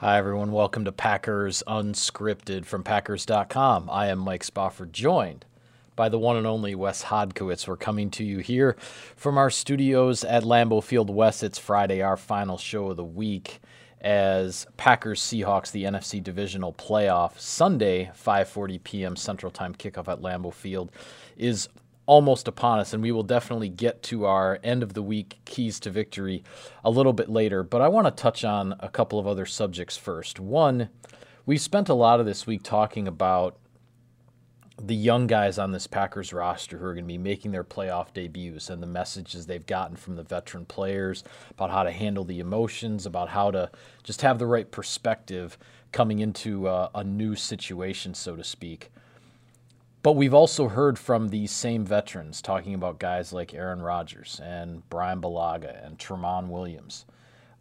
Hi, everyone. Welcome to Packers Unscripted from Packers.com. I am Mike Spofford, joined by the one and only Wes Hodkiewicz. We're coming to you here from our studios at Lambeau Field West. It's Friday, our final show of the week as Packers Seahawks the NFC divisional playoff Sunday 5:40 p.m. Central Time kickoff at Lambeau Field is almost upon us, and we will definitely get to our end of the week keys to victory a little bit later. But I want to touch on a couple of other subjects first. One, we spent a lot of this week talking about the young guys on this Packers roster who are going to be making their playoff debuts and the messages they've gotten from the veteran players about how to handle the emotions, about how to just have the right perspective coming into a, a new situation, so to speak. But we've also heard from these same veterans talking about guys like Aaron Rodgers and Bryan Bulaga and Tramon Williams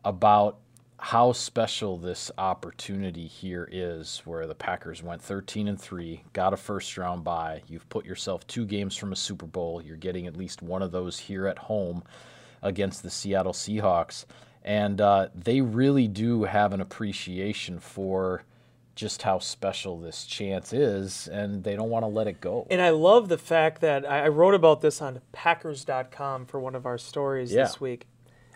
about how special this opportunity here is where the Packers went 13 and 3, got a first round bye. You've put yourself two games from a Super Bowl. You're getting at least one of those here at home against the Seattle Seahawks. And uh, they really do have an appreciation for just how special this chance is, and they don't want to let it go. And I love the fact that I wrote about this on Packers.com for one of our stories Yeah. this week.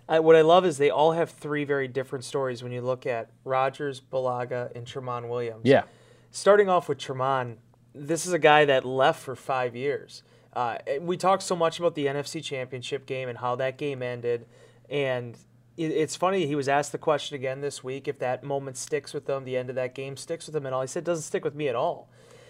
I, what I love is they all have three very different stories when you look at Rodgers, Bulaga, and Tramon Williams. Yeah. Starting off with Tramon, this is a guy that left for five years. Uh, we talked so much about the NFC Championship game and how that game ended, and it's funny. He was asked the question again this week if that moment sticks with them, the end of that game sticks with him, and all he said doesn't stick with me at all.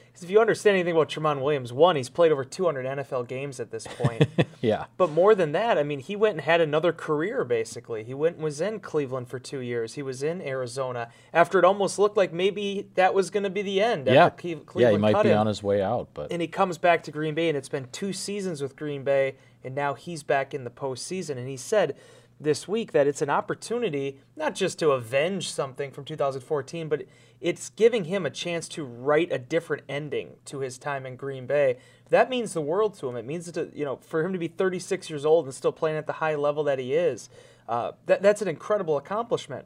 Because if you understand anything about Tramon Williams, one, he's played over 200 NFL games at this point. Yeah. But more than that, I mean, he went and had another career basically. He went and was in Cleveland for two years. He was in Arizona after it almost looked like maybe that was going to be the end. Yeah. After Cle- Yeah, he might be him. on his way out, but And he comes back to Green Bay, and it's been two seasons with Green Bay, and now he's back in the postseason. And he said this week that it's an opportunity not just to avenge something from 2014, but it's giving him a chance to write a different ending to his time in Green Bay. That means the world to him. It means to you know for him to be 36 years old and still playing at the high level that he is. Uh, that, that's an incredible accomplishment.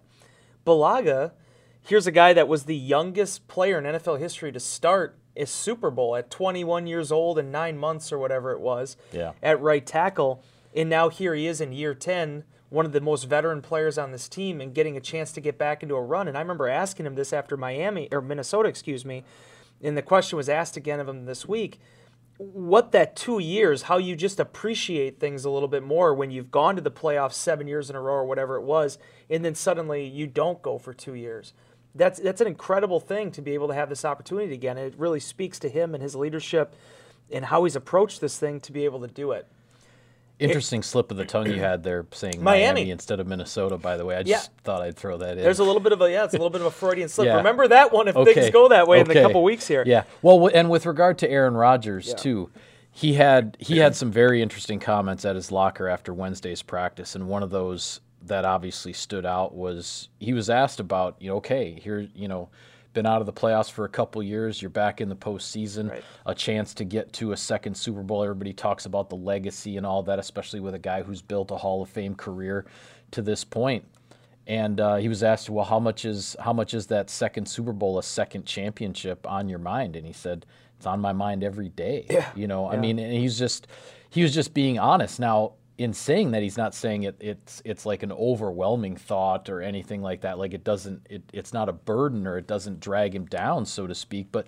Bulaga, here's a guy that was the youngest player in NFL history to start a Super Bowl at 21 years old and nine months or whatever it was Yeah. at right tackle. And now here he is in year 10, one of the most veteran players on this team and getting a chance to get back into a run. And I remember asking him this after Miami, or Minnesota, excuse me. And the question was asked again of him this week what that two years, how you just appreciate things a little bit more when you've gone to the playoffs seven years in a row or whatever it was, and then suddenly you don't go for two years. That's that's an incredible thing to be able to have this opportunity again. And it really speaks to him and his leadership and how he's approached this thing to be able to do it. Interesting slip of the tongue you had there saying Miami. Miami, instead of Minnesota, by the way. I Yeah. just thought I'd throw that in. There's a little bit of a yeah, it's a little bit of a Freudian slip. Yeah. Remember that one if Okay. things go that way in a couple weeks here. Yeah. Well, w- and with regard to Aaron Rodgers Yeah. too, he had he had some very interesting comments at his locker after Wednesday's practice, and one of those that obviously stood out was he was asked about, you know, okay, here, you know, been out of the playoffs for a couple years, you're back in the postseason, Right. a chance to get to a second Super Bowl. Everybody talks about the legacy and all that, especially with a guy who's built a Hall of Fame career to this point. And uh, he was asked, "Well, how much is how much is that second Super Bowl, a second championship, on your mind?" And he said, "It's on my mind every day." Yeah. You know, I mean, and he's just he was just being honest. Now, in saying that, he's not saying it it's it's like an overwhelming thought or anything like that. Like it doesn't it, it's not a burden or it doesn't drag him down, so to speak. But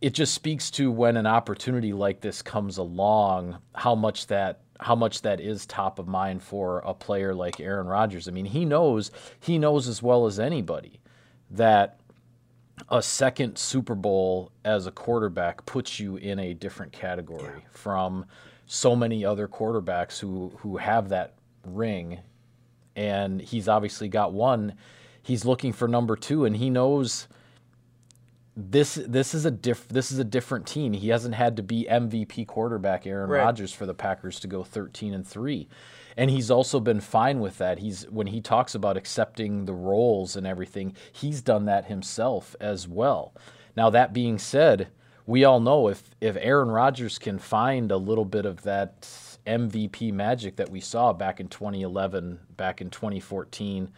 it just speaks to when an opportunity like this comes along, how much that how much that is top of mind for a player like Aaron Rodgers. I mean, he knows he knows as well as anybody that a second Super Bowl as a quarterback puts you in a different category from so many other quarterbacks who who have that ring and he's obviously got one. He's looking for number 2 and he knows this this is a diff this is a different team. He hasn't had to be MVP quarterback Aaron Right. Rodgers for the Packers to go 13 and 3. And he's also been fine with that. He's when he talks about accepting the roles and everything, he's done that himself as well. Now that being said, we all know if if Aaron Rodgers can find a little bit of that MVP magic that we saw back in 2011, back in 2014,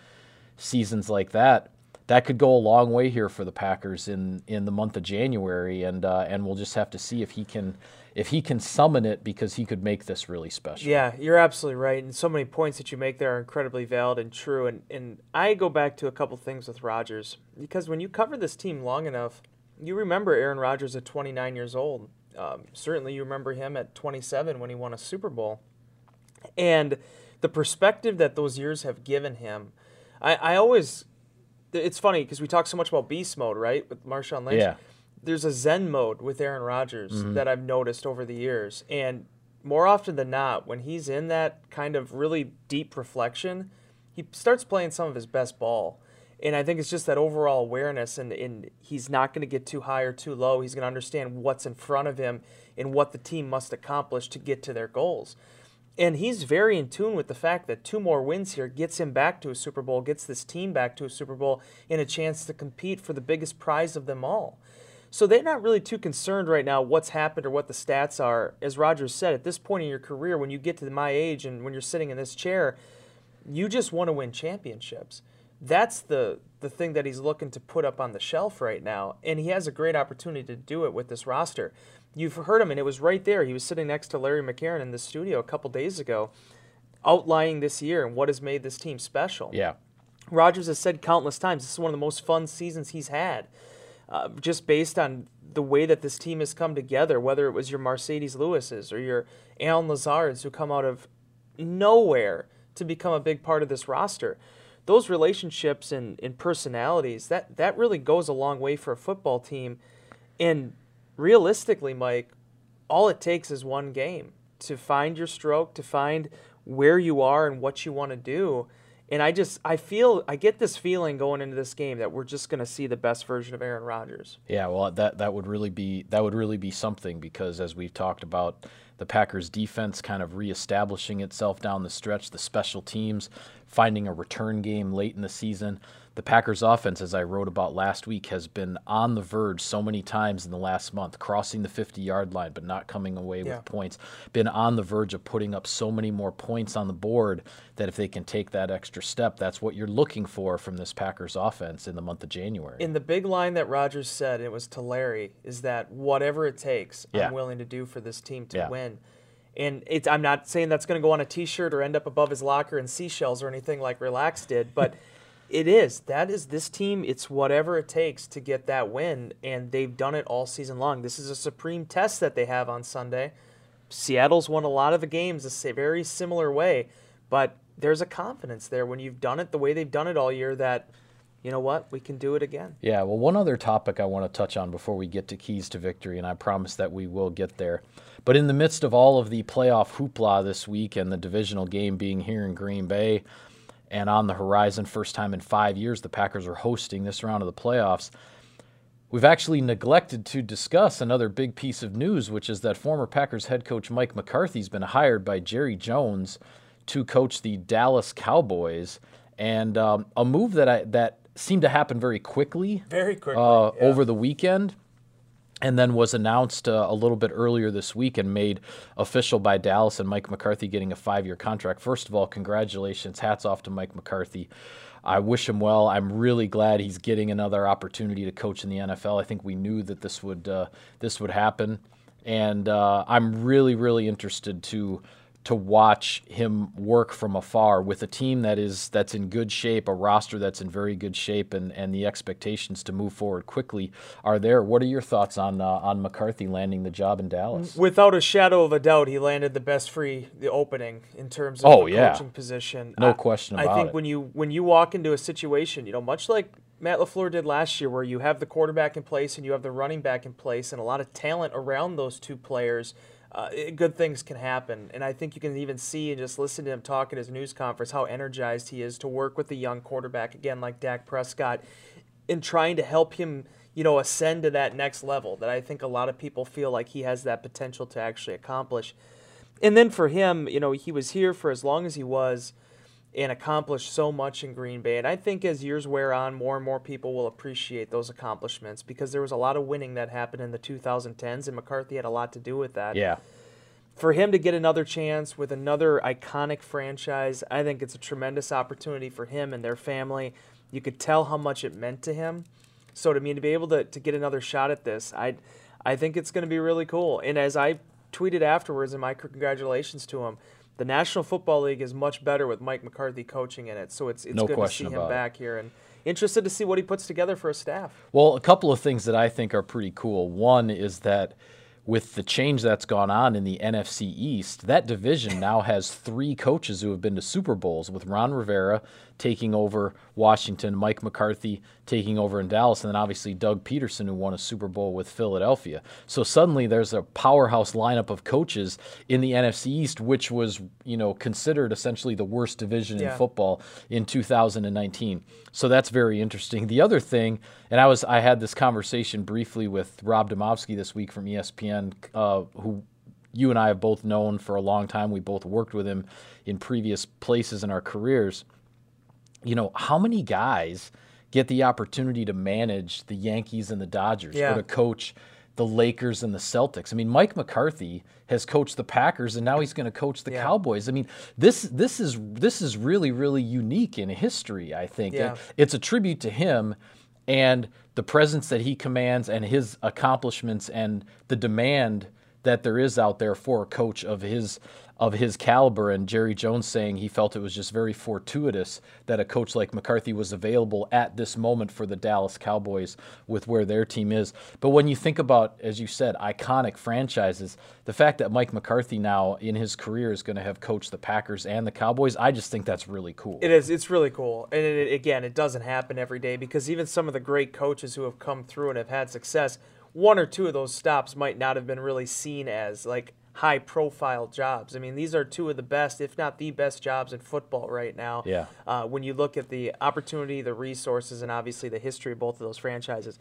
seasons like that, that could go a long way here for the Packers in in the month of January, and uh, and we'll just have to see if he can if he can summon it because he could make this really special. Yeah, you're absolutely right. And so many points that you make there are incredibly valid and true. And, and I go back to a couple things with Rodgers because when you cover this team long enough, you remember Aaron Rodgers at 29 years old. Um, certainly, you remember him at 27 when he won a Super Bowl. And the perspective that those years have given him, I, I always, it's funny because we talk so much about beast mode, right, with Marshawn Lynch. Yeah there's a Zen mode with Aaron Rodgers mm-hmm. that I've noticed over the years. And more often than not, when he's in that kind of really deep reflection, he starts playing some of his best ball. And I think it's just that overall awareness, and, and he's not going to get too high or too low. He's going to understand what's in front of him and what the team must accomplish to get to their goals. And he's very in tune with the fact that two more wins here gets him back to a Super Bowl, gets this team back to a Super Bowl, and a chance to compete for the biggest prize of them all. So they're not really too concerned right now what's happened or what the stats are. As Rodgers said, at this point in your career, when you get to my age and when you're sitting in this chair, you just want to win championships. That's the the thing that he's looking to put up on the shelf right now, and he has a great opportunity to do it with this roster. You've heard him, and it was right there. He was sitting next to Larry McCarren in the studio a couple days ago, outlining this year and what has made this team special. Yeah. Rodgers has said countless times this is one of the most fun seasons he's had uh, just based on the way that this team has come together, whether it was your Marcedes Lewis's or your Allen Lazards who come out of nowhere to become a big part of this roster. Those relationships and, and personalities, that, that really goes a long way for a football team. And realistically, Mike, all it takes is one game to find your stroke, to find where you are and what you want to do. And I just I feel I get this feeling going into this game that we're just going to see the best version of Aaron Rodgers. Yeah, well that that would really be that would really be something because as we've talked about the Packers defense kind of reestablishing itself down the stretch, the special teams finding a return game late in the season the Packers offense, as I wrote about last week, has been on the verge so many times in the last month, crossing the 50 yard line, but not coming away yeah. with points. Been on the verge of putting up so many more points on the board that if they can take that extra step, that's what you're looking for from this Packers offense in the month of January. In the big line that Rodgers said, it was to Larry, is that whatever it takes, yeah. I'm willing to do for this team to yeah. win. And it's, I'm not saying that's going to go on a T-shirt or end up above his locker in seashells or anything like Relax did, but It is. That is this team. It's whatever it takes to get that win, and they've done it all season long. This is a supreme test that they have on Sunday. Seattle's won a lot of the games a very similar way, but there's a confidence there when you've done it the way they've done it all year that you know what we can do it again yeah well one other topic i want to touch on before we get to keys to victory and i promise that we will get there but in the midst of all of the playoff hoopla this week and the divisional game being here in green bay and on the horizon, first time in five years, the Packers are hosting this round of the playoffs. We've actually neglected to discuss another big piece of news, which is that former Packers head coach Mike McCarthy has been hired by Jerry Jones to coach the Dallas Cowboys, and um, a move that I that seemed to happen very quickly, very quickly uh, yeah. over the weekend and then was announced uh, a little bit earlier this week and made official by Dallas and Mike McCarthy getting a five year contract. First of all, congratulations. Hats off to Mike McCarthy. I wish him well. I'm really glad he's getting another opportunity to coach in the NFL. I think we knew that this would uh, this would happen, and uh, I'm really really interested to to watch him work from afar with a team that is that's in good shape, a roster that's in very good shape, and, and the expectations to move forward quickly are there. What are your thoughts on uh, on McCarthy landing the job in Dallas? Without a shadow of a doubt, he landed the best free the opening in terms of oh, the yeah. coaching position. No I, question about it. I think it. when you when you walk into a situation, you know, much like Matt LaFleur did last year, where you have the quarterback in place and you have the running back in place, and a lot of talent around those two players uh, good things can happen. And I think you can even see and just listen to him talk at his news conference how energized he is to work with a young quarterback, again, like Dak Prescott, in trying to help him, you know, ascend to that next level that I think a lot of people feel like he has that potential to actually accomplish. And then for him, you know, he was here for as long as he was and accomplished so much in Green Bay. And I think as years wear on, more and more people will appreciate those accomplishments because there was a lot of winning that happened in the 2010s, and McCarthy had a lot to do with that. Yeah. For him to get another chance with another iconic franchise, I think it's a tremendous opportunity for him and their family. You could tell how much it meant to him. So to me, to be able to, to get another shot at this, I, I think it's going to be really cool. And as I tweeted afterwards, and my congratulations to him, the National Football League is much better with Mike McCarthy coaching in it. So it's it's No good to see him about it. back here and interested to see what he puts together for a staff. Well, a couple of things that I think are pretty cool. One is that with the change that's gone on in the NFC East, that division now has three coaches who have been to Super Bowls, with Ron Rivera taking over Washington, Mike McCarthy taking over in Dallas, and then obviously Doug Pederson, who won a Super Bowl with Philadelphia. So suddenly there's a powerhouse lineup of coaches in the NFC East, which was, you know, considered essentially the worst division in football in 2019. So that's very interesting. The other thing, and I was I had this conversation briefly with Rob Demovsky this week from ESPN, uh, who you and I have both known for a long time. We both worked with him in previous places in our careers. You know, how many guys get the opportunity to manage the Yankees and the Dodgers Yeah. or to coach the Lakers and the Celtics? I mean, Mike McCarthy has coached the Packers and now he's going to coach the Yeah. Cowboys. I mean, this this is this is really really unique in history, I think. Yeah. It's a tribute to him and the presence that he commands and his accomplishments and the demand that there is out there for a coach of his of his caliber and Jerry Jones saying he felt it was just very fortuitous that a coach like McCarthy was available at this moment for the Dallas Cowboys with where their team is. But when you think about as you said iconic franchises, the fact that Mike McCarthy now in his career is going to have coached the Packers and the Cowboys, I just think that's really cool. It is. It's really cool, and it, again, it doesn't happen every day because even some of the great coaches who have come through and have had success, one or two of those stops might not have been really seen as like high-profile jobs. I mean, these are two of the best, if not the best, jobs in football right now. Yeah. Uh, when you look at the opportunity, the resources, and obviously the history of both of those franchises.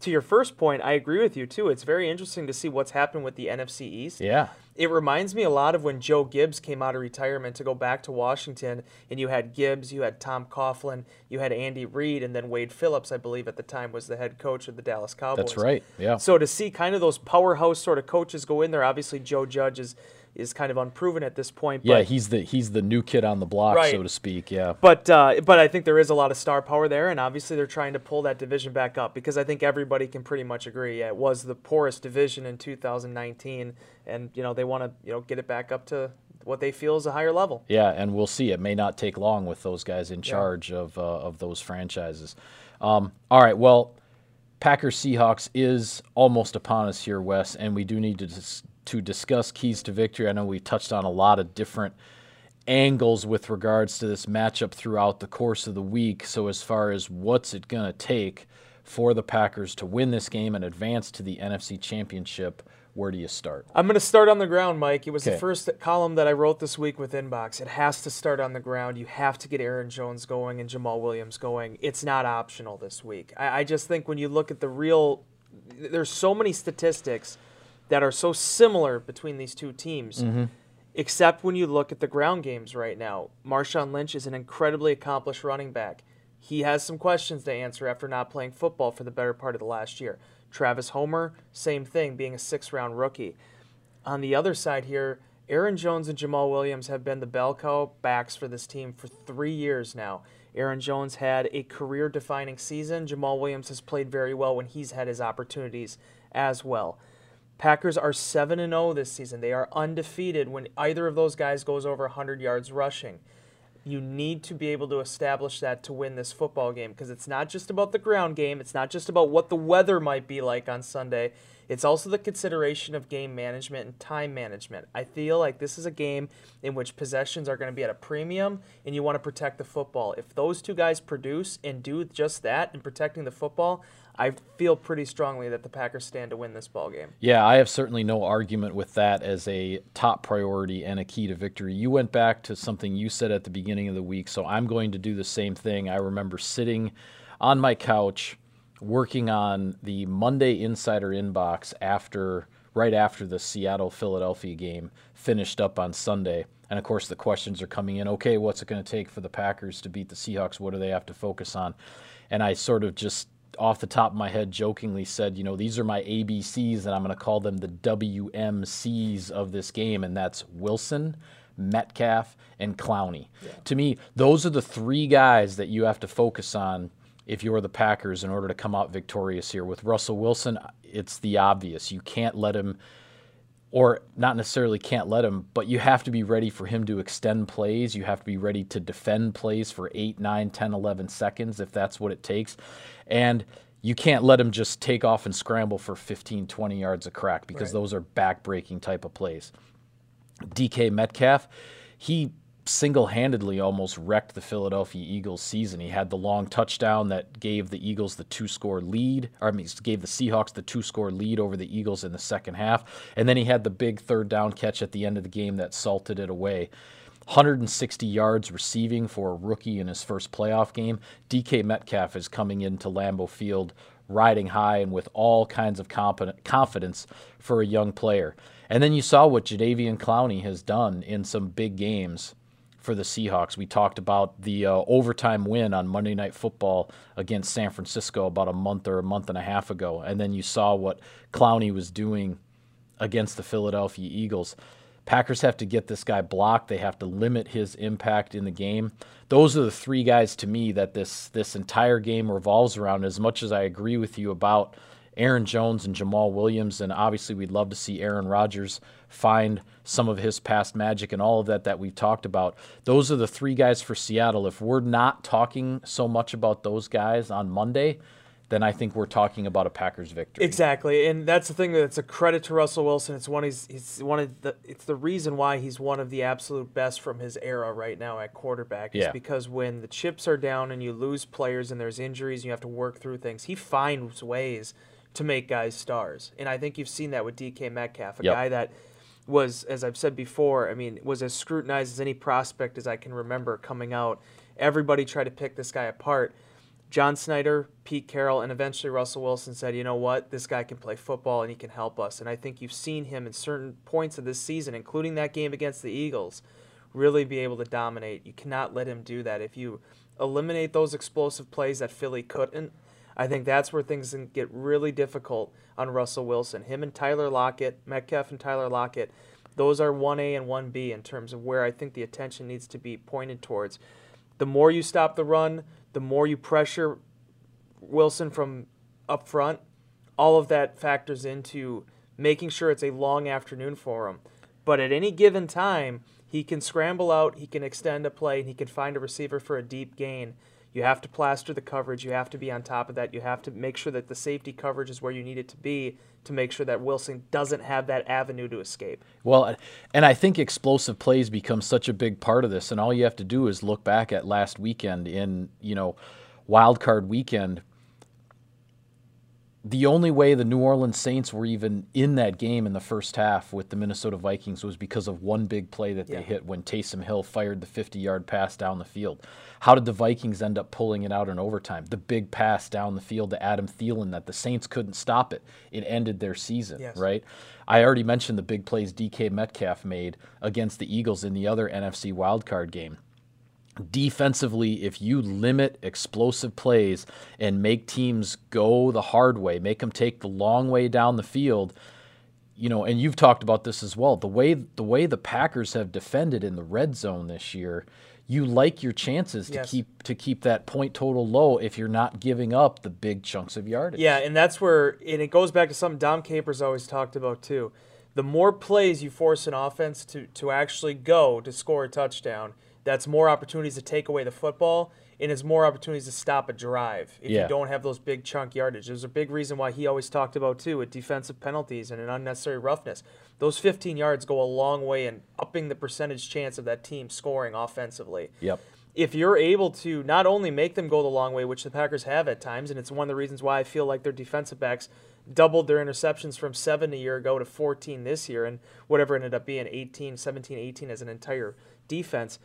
To your first point, I agree with you too. It's very interesting to see what's happened with the NFC East. yeah. It reminds me a lot of when Joe Gibbs came out of retirement to go back to Washington, and you had Gibbs, you had Tom Coughlin, you had Andy Reid, and then Wade Phillips, I believe at the time was the head coach of the Dallas Cowboys. That's right. Yeah. So to see kind of those powerhouse sort of coaches go in there, obviously Joe Judge is is kind of unproven at this point. Yeah, he's the he's the new kid on the block, Right. so to speak. Yeah. but uh, but I think there is a lot of star power there, and obviously they're trying to pull that division back up because I think everybody can pretty much agree yeah, it was the poorest division in 2019, and you know they want to you know get it back up to what they feel is a higher level. Yeah, and we'll see. It may not take long with those guys in charge of uh, of those franchises. Um, all right, well, Packers Seahawks is almost upon us here, Wes, and we do need to dis- to discuss keys to victory. I know we touched on a lot of different angles with regards to this matchup throughout the course of the week. So as far as what's it going to take for the Packers to win this game and advance to the NFC Championship, where do you start? I'm going to start on the ground, Mike. It was the first column that I wrote this week with Inbox. It has to start on the ground. You have to get Aaron Jones going and Jamaal Williams going. It's not optional this week. I, I just think when you look at the real, there's so many statistics that are so similar between these two teams. Mm-hmm. Except when you look at the ground games right now. Marshawn Lynch is an incredibly accomplished running back. He has some questions to answer after not playing football for the better part of the last year. Travis Homer, same thing, being a six round rookie. On the other side here, Aaron Jones and Jamaal Williams have been the bell cow backs for this team for three years now. Aaron Jones had a career defining season. Jamaal Williams has played very well when he's had his opportunities as well. Packers are 7 and 0 this season. They are undefeated when either of those guys goes over 100 yards rushing. You need to be able to establish that to win this football game because it's not just about the ground game. It's not just about what the weather might be like on Sunday. It's also the consideration of game management and time management. I feel like this is a game in which possessions are going to be at a premium and you want to protect the football. If those two guys produce and do just that in protecting the football, I feel pretty strongly that the Packers stand to win this ball game. Yeah, I have certainly no argument with that as a top priority and a key to victory. You went back to something you said at the beginning of the week, so I'm going to do the same thing. I remember sitting on my couch working on the Monday Insider inbox after right after the Seattle Philadelphia game finished up on Sunday. And of course, the questions are coming in. Okay, what's it going to take for the Packers to beat the Seahawks? What do they have to focus on? And I sort of just off the top of my head jokingly said, you know, these are my ABCs, and I'm going to call them the WMCs of this game, and that's Wilson, Metcalf, and Clowney. Yeah. To me, those are the three guys that you have to focus on if you're the Packers in order to come out victorious here. With Russell Wilson, it's the obvious. You can't let him, or not necessarily can't let him, but you have to be ready for him to extend plays. You have to be ready to defend plays for 8, 9, 10, 11 seconds if that's what it takes. And you can't let him just take off and scramble for 15, 20 yards a crack because right. those are back-breaking type of plays. DK Metcalf, he single-handedly almost wrecked the Philadelphia Eagles season. He had the long touchdown that gave the Eagles the two-score lead, or I mean, gave the Seahawks the two-score lead over the Eagles in the second half, and then he had the big third down catch at the end of the game that salted it away. 160 yards receiving for a rookie in his first playoff game. DK Metcalf is coming into Lambeau Field riding high and with all kinds of confidence for a young player. And then you saw what Jadeveon Clowney has done in some big games for the Seahawks. We talked about the uh, overtime win on Monday Night Football against San Francisco about a month or a month and a half ago. And then you saw what Clowney was doing against the Philadelphia Eagles. Packers have to get this guy blocked. They have to limit his impact in the game. Those are the three guys to me that this this entire game revolves around. As much as I agree with you about Aaron Jones and Jamaal Williams, and obviously we'd love to see Aaron Rodgers find some of his past magic and all of that that we've talked about. Those are the three guys for Seattle. If we're not talking so much about those guys on Monday, then I think we're talking about a Packers victory. Exactly, and that's the thing that's a credit to Russell Wilson. It's one he's, he's one of the it's the reason why he's one of the absolute best from his era right now at quarterback. Is yeah. because when the chips are down and you lose players and there's injuries and you have to work through things, he finds ways to make guys stars. And I think you've seen that with DK Metcalf, a yep. guy that was, as I've said before, I mean, was as scrutinized as any prospect as I can remember coming out. Everybody tried to pick this guy apart John Schneider, Pete Carroll, and eventually Russell Wilson said, you know what, this guy can play football and he can help us. And I think you've seen him in certain points of this season, including that game against the Eagles, really be able to dominate. You cannot let him do that. If you eliminate those explosive plays that Philly couldn't, I think that's where things get really difficult on Russell Wilson. Him and Tyler Lockett, Metcalf and Tyler Lockett, those are 1A and 1B in terms of where I think the attention needs to be pointed towards. The more you stop the run, the more you pressure Wilson from up front, all of that factors into making sure it's a long afternoon for him. But at any given time, he can scramble out, he can extend a play, and he can find a receiver for a deep gain. You have to plaster the coverage. You have to be on top of that. You have to make sure that the safety coverage is where you need it to be to make sure that Wilson doesn't have that avenue to escape. Well, and I think explosive plays become such a big part of this. And all you have to do is look back at last weekend in, you know, wild card weekend the only way the New Orleans Saints were even in that game in the first half with the Minnesota Vikings was because of one big play that they yeah. hit when Taysom Hill fired the 50 yard pass down the field. How did the Vikings end up pulling it out in overtime? The big pass down the field to Adam Thielen that the Saints couldn't stop it. It ended their season, yes. right? I already mentioned the big plays DK Metcalf made against the Eagles in the other NFC wildcard game defensively, if you limit explosive plays and make teams go the hard way, make them take the long way down the field, you know, and you've talked about this as well. The way the way the Packers have defended in the red zone this year, you like your chances to yes. keep to keep that point total low if you're not giving up the big chunks of yardage. Yeah, and that's where and it goes back to something Dom Capers always talked about too. The more plays you force an offense to to actually go to score a touchdown, that's more opportunities to take away the football and it's more opportunities to stop a drive if yeah. you don't have those big chunk yardage. There's a big reason why he always talked about too with defensive penalties and an unnecessary roughness. Those 15 yards go a long way in upping the percentage chance of that team scoring offensively. Yep. If you're able to not only make them go the long way, which the Packers have at times, and it's one of the reasons why I feel like their defensive backs doubled their interceptions from seven a year ago to 14 this year, and whatever ended up being 18, 17, 18 as an entire defense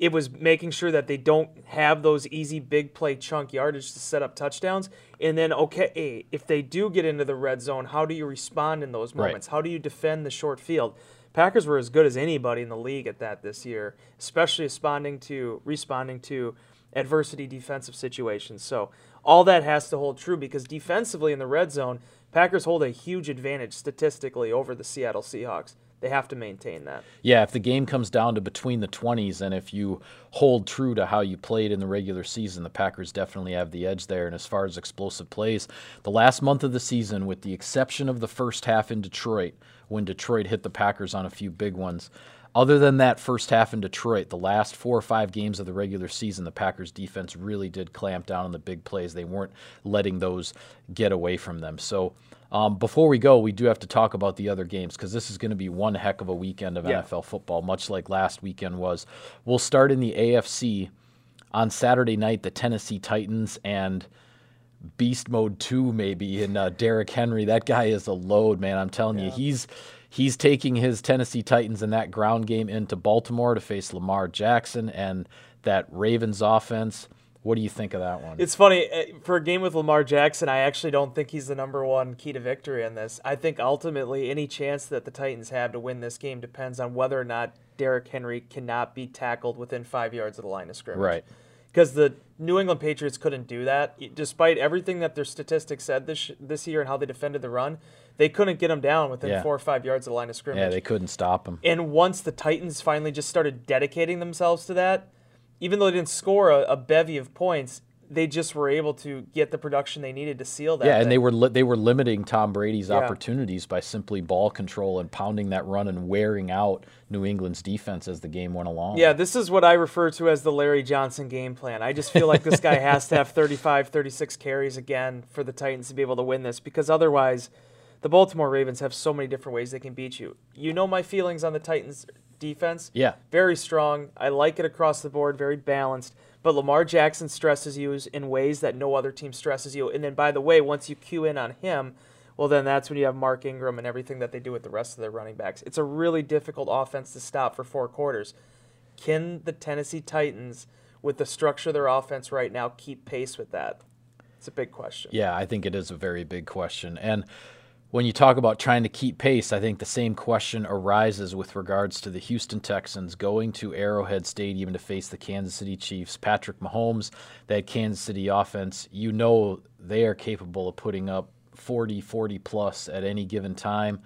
it was making sure that they don't have those easy big play chunk yardage to set up touchdowns. And then, okay, if they do get into the red zone, how do you respond in those moments? Right. How do you defend the short field? Packers were as good as anybody in the league at that this year, especially responding to responding to adversity defensive situations. So all that has to hold true because defensively in the red zone, Packers hold a huge advantage statistically over the Seattle Seahawks. They have to maintain that. Yeah, if the game comes down to between the 20s and if you hold true to how you played in the regular season, the Packers definitely have the edge there. And as far as explosive plays, the last month of the season, with the exception of the first half in Detroit, when Detroit hit the Packers on a few big ones, other than that first half in Detroit, the last four or five games of the regular season, the Packers defense really did clamp down on the big plays. They weren't letting those get away from them. So, um, before we go, we do have to talk about the other games because this is going to be one heck of a weekend of yeah. NFL football, much like last weekend was. We'll start in the AFC on Saturday night. The Tennessee Titans and Beast Mode Two, maybe, and uh, Derrick Henry. That guy is a load, man. I'm telling yeah. you, he's he's taking his Tennessee Titans in that ground game into Baltimore to face Lamar Jackson and that Ravens offense. What do you think of that one? It's funny eh, for a game with Lamar Jackson. I actually don't think he's the number one key to victory in this. I think ultimately any chance that the Titans have to win this game depends on whether or not Derrick Henry cannot be tackled within five yards of the line of scrimmage. Right. Because the New England Patriots couldn't do that, despite everything that their statistics said this this year and how they defended the run. They couldn't get him down within yeah. four or five yards of the line of scrimmage. Yeah, they couldn't stop him. And once the Titans finally just started dedicating themselves to that, even though they didn't score a, a, bevy of points, they just were able to get the production they needed to seal that. Yeah, thing. and they were li- they were limiting Tom Brady's yeah. opportunities by simply ball control and pounding that run and wearing out New England's defense as the game went along. Yeah, this is what I refer to as the Larry Johnson game plan. I just feel like this guy has to have 35, 36 carries again for the Titans to be able to win this because otherwise the Baltimore Ravens have so many different ways they can beat you. You know my feelings on the Titans defense. Yeah. Very strong. I like it across the board, very balanced. But Lamar Jackson stresses you in ways that no other team stresses you. And then, by the way, once you cue in on him, well, then that's when you have Mark Ingram and everything that they do with the rest of their running backs. It's a really difficult offense to stop for four quarters. Can the Tennessee Titans, with the structure of their offense right now, keep pace with that? It's a big question. Yeah, I think it is a very big question. And when you talk about trying to keep pace, I think the same question arises with regards to the Houston Texans going to Arrowhead Stadium to face the Kansas City Chiefs. Patrick Mahomes, that Kansas City offense, you know they are capable of putting up 40, 40 plus at any given time.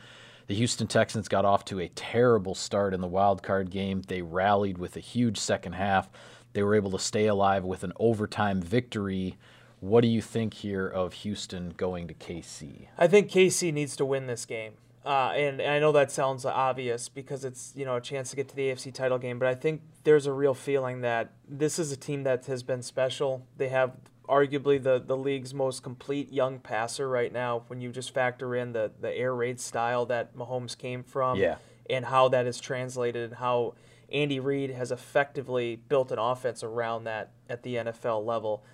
The Houston Texans got off to a terrible start in the wild card game. They rallied with a huge second half. They were able to stay alive with an overtime victory what do you think here of Houston going to KC? I think KC needs to win this game. Uh, and, and I know that sounds obvious because it's you know a chance to get to the AFC title game, but I think there's a real feeling that this is a team that has been special. They have arguably the, the league's most complete young passer right now when you just factor in the, the air raid style that Mahomes came from yeah. and how that is translated and how Andy Reid has effectively built an offense around that at the NFL level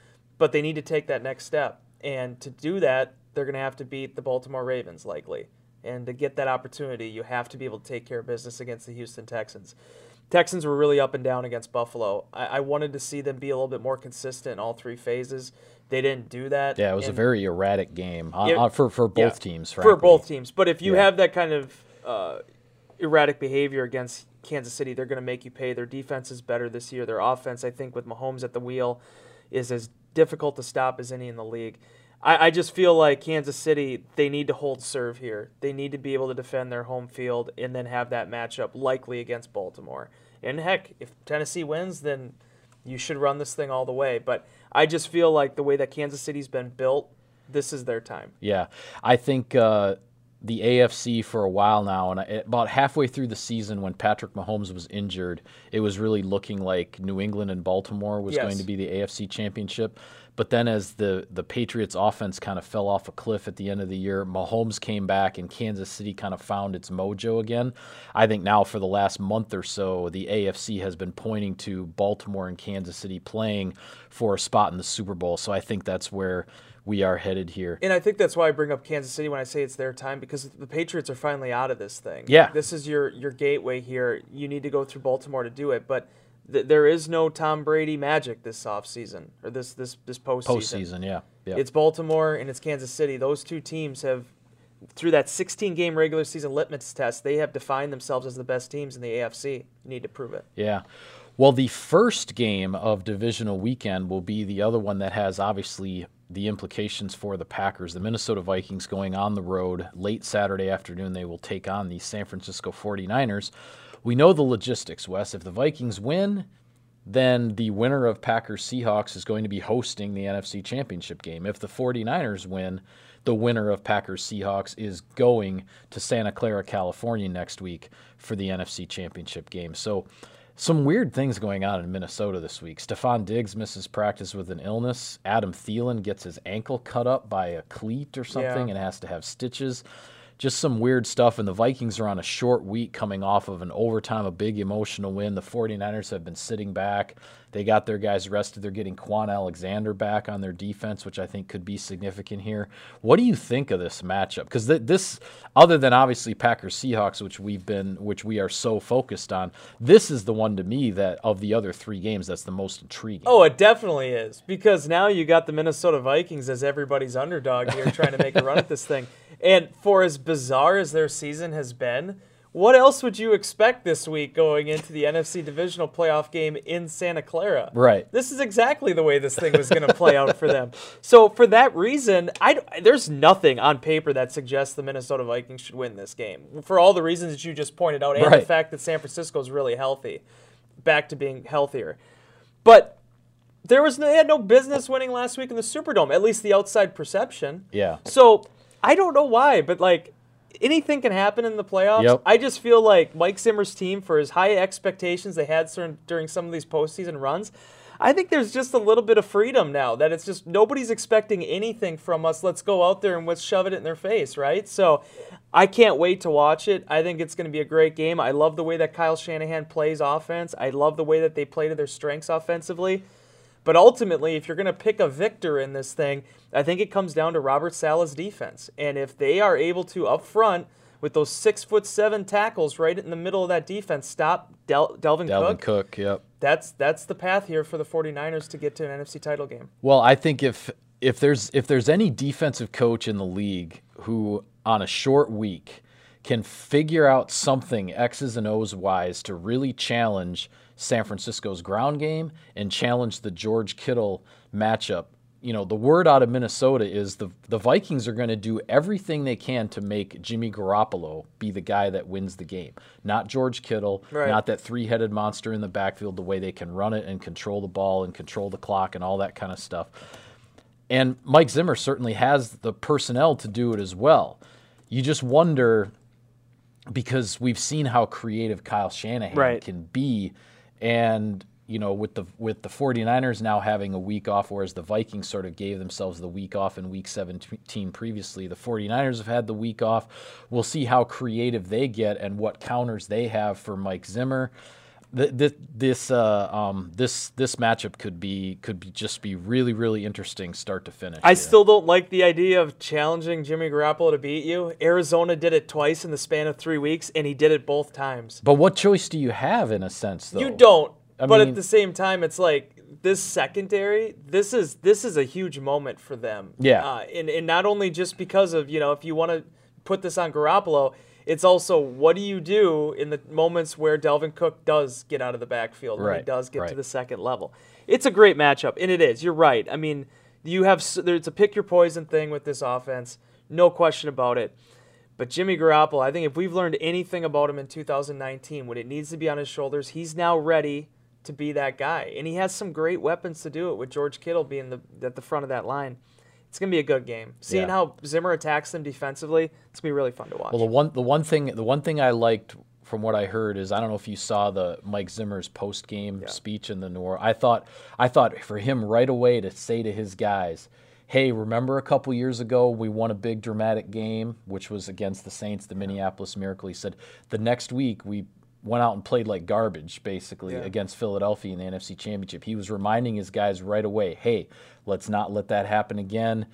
but they need to take that next step. And to do that, they're going to have to beat the Baltimore Ravens likely. And to get that opportunity, you have to be able to take care of business against the Houston Texans. Texans were really up and down against Buffalo. I, I wanted to see them be a little bit more consistent in all three phases. They didn't do that. Yeah, it was and, a very erratic game uh, yeah, for for both yeah, teams. Frankly. For both teams, but if you yeah. have that kind of uh, erratic behavior against Kansas City, they're going to make you pay. Their defense is better this year. Their offense, I think, with Mahomes at the wheel, is as difficult to stop as any in the league. I, I just feel like Kansas City, they need to hold serve here. They need to be able to defend their home field and then have that matchup likely against Baltimore. And heck, if Tennessee wins, then you should run this thing all the way. But I just feel like the way that Kansas City's been built, this is their time. Yeah. I think. Uh the AFC for a while now, and about halfway through the season, when Patrick Mahomes was injured, it was really looking like New England and Baltimore was yes. going to be the AFC championship. But then, as the the Patriots' offense kind of fell off a cliff at the end of the year, Mahomes came back, and Kansas City kind of found its mojo again. I think now, for the last month or so, the AFC has been pointing to Baltimore and Kansas City playing for a spot in the Super Bowl. So I think that's where we are headed here. And I think that's why I bring up Kansas City when I say it's their time because the Patriots are finally out of this thing. Yeah. This is your your gateway here. You need to go through Baltimore to do it, but th- there is no Tom Brady magic this offseason or this this this postseason. Postseason, yeah. yeah. It's Baltimore and it's Kansas City. Those two teams have through that 16 game regular season litmus test, they have defined themselves as the best teams in the AFC. You need to prove it. Yeah. Well, the first game of divisional weekend will be the other one that has obviously the implications for the Packers. The Minnesota Vikings going on the road late Saturday afternoon. They will take on the San Francisco 49ers. We know the logistics, Wes. If the Vikings win, then the winner of Packers Seahawks is going to be hosting the NFC Championship game. If the 49ers win, the winner of Packers Seahawks is going to Santa Clara, California next week for the NFC Championship game. So, some weird things going on in Minnesota this week. Stefon Diggs misses practice with an illness. Adam Thielen gets his ankle cut up by a cleat or something Yeah. and has to have stitches. Just some weird stuff. And the Vikings are on a short week coming off of an overtime, a big emotional win. The 49ers have been sitting back. They got their guys rested. They're getting Kwon Alexander back on their defense, which I think could be significant here. What do you think of this matchup? Because th- this, other than obviously Packers Seahawks, which we've been, which we are so focused on, this is the one to me that of the other three games that's the most intriguing. Oh, it definitely is because now you got the Minnesota Vikings as everybody's underdog here, trying to make a run at this thing. And for as bizarre as their season has been, what else would you expect this week going into the NFC divisional playoff game in Santa Clara? Right. This is exactly the way this thing was going to play out for them. So for that reason, I there's nothing on paper that suggests the Minnesota Vikings should win this game for all the reasons that you just pointed out, and the fact that San Francisco is really healthy, back to being healthier. But there was no, they had no business winning last week in the Superdome, at least the outside perception. Yeah. So I don't know why, but like anything can happen in the playoffs. Yep. I just feel like Mike Zimmer's team, for as high expectations they had during some of these postseason runs, I think there's just a little bit of freedom now that it's just nobody's expecting anything from us. Let's go out there and let's shove it in their face, right? So I can't wait to watch it. I think it's going to be a great game. I love the way that Kyle Shanahan plays offense. I love the way that they play to their strengths offensively. But ultimately, if you're going to pick a victor in this thing, I think it comes down to Robert Saleh's defense. And if they are able to, up front, with those six foot seven tackles right in the middle of that defense, stop Del- Delvin, Dalvin Cook, Cook, yep. that's that's the path here for the 49ers to get to an NFC title game. Well, I think if if there's if there's any defensive coach in the league who on a short week can figure out something X's and O's wise to really challenge San Francisco's ground game and challenge the George Kittle matchup. You know, the word out of Minnesota is the the Vikings are going to do everything they can to make Jimmy Garoppolo be the guy that wins the game. Not George Kittle, Right. not that three-headed monster in the backfield the way they can run it and control the ball and control the clock and all that kind of stuff. And Mike Zimmer certainly has the personnel to do it as well. You just wonder because we've seen how creative Kyle Shanahan Right. can be and you know with the with the 49ers now having a week off whereas the Vikings sort of gave themselves the week off in week 17 previously the 49ers have had the week off. We'll see how creative they get and what counters they have for Mike Zimmer Th- th- this uh, um, this this matchup could be could be just be really really interesting start to finish I here. still don't like the idea of challenging Jimmy Garoppolo to beat you. Arizona did it twice in the span of three weeks, and he did it both times. but what choice do you have in a sense though You don't. I but mean- at the same time, it's like this secondary. This is this is a huge moment for them. Yeah. Uh, and and not only just because of you know if you want to put this on Garoppolo, it's also what do you do in the moments where Delvin Cook does get out of the backfield when he does get to the second level. It's a great matchup, and it is. You're right. I mean, you have s- there's a pick your poison thing with this offense, no question about it. But Jimmy Garoppolo, I think if we've learned anything about him in 2019, when it needs to be on his shoulders, he's now ready to be that guy, and he has some great weapons to do it. With George Kittle being the at the front of that line, it's gonna be a good game. Seeing Yeah. how Zimmer attacks them defensively, it's gonna be really fun to watch. Well, the one the one thing the one thing I liked from what I heard is I don't know if you saw the Mike Zimmer's post game speech in the Nor. I thought I thought for him right away to say to his guys, "Hey, remember a couple years ago we won a big dramatic game, which was against the Saints, the Minneapolis Miracle." He said the next week we went out and played like garbage basically Yeah. against Philadelphia in the NFC Championship. He was reminding his guys right away, "Hey, let's not let that happen again."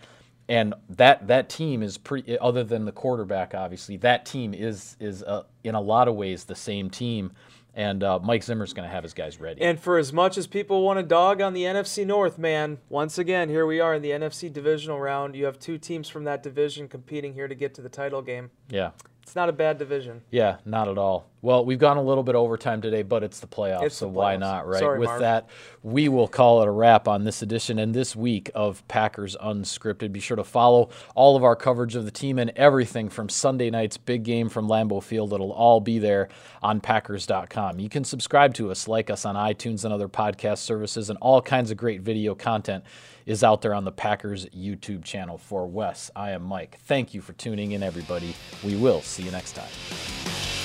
and that that team is pretty other than the quarterback obviously that team is is uh, in a lot of ways the same team and uh, Mike Zimmer's going to have his guys ready. And for as much as people want to dog on the NFC North, man, once again, here we are in the NFC divisional round. You have two teams from that division competing here to get to the title game. yeah. It's not a bad division. Yeah, not at all. Well, we've gone a little bit overtime today, but it's the playoffs, It's so the why not, right? Sorry, With Marv. that, we will call it a wrap on this edition and this week of Packers Unscripted. Be sure to follow all of our coverage of the team and everything from Sunday night's big game from Lambeau Field. It'll all be there on Packers.com. You can subscribe to us, like us on iTunes and other podcast services, and all kinds of great video content is out there on the Packers YouTube channel. For Wes, I am Mike. Thank you for tuning in, everybody. We will see you next time.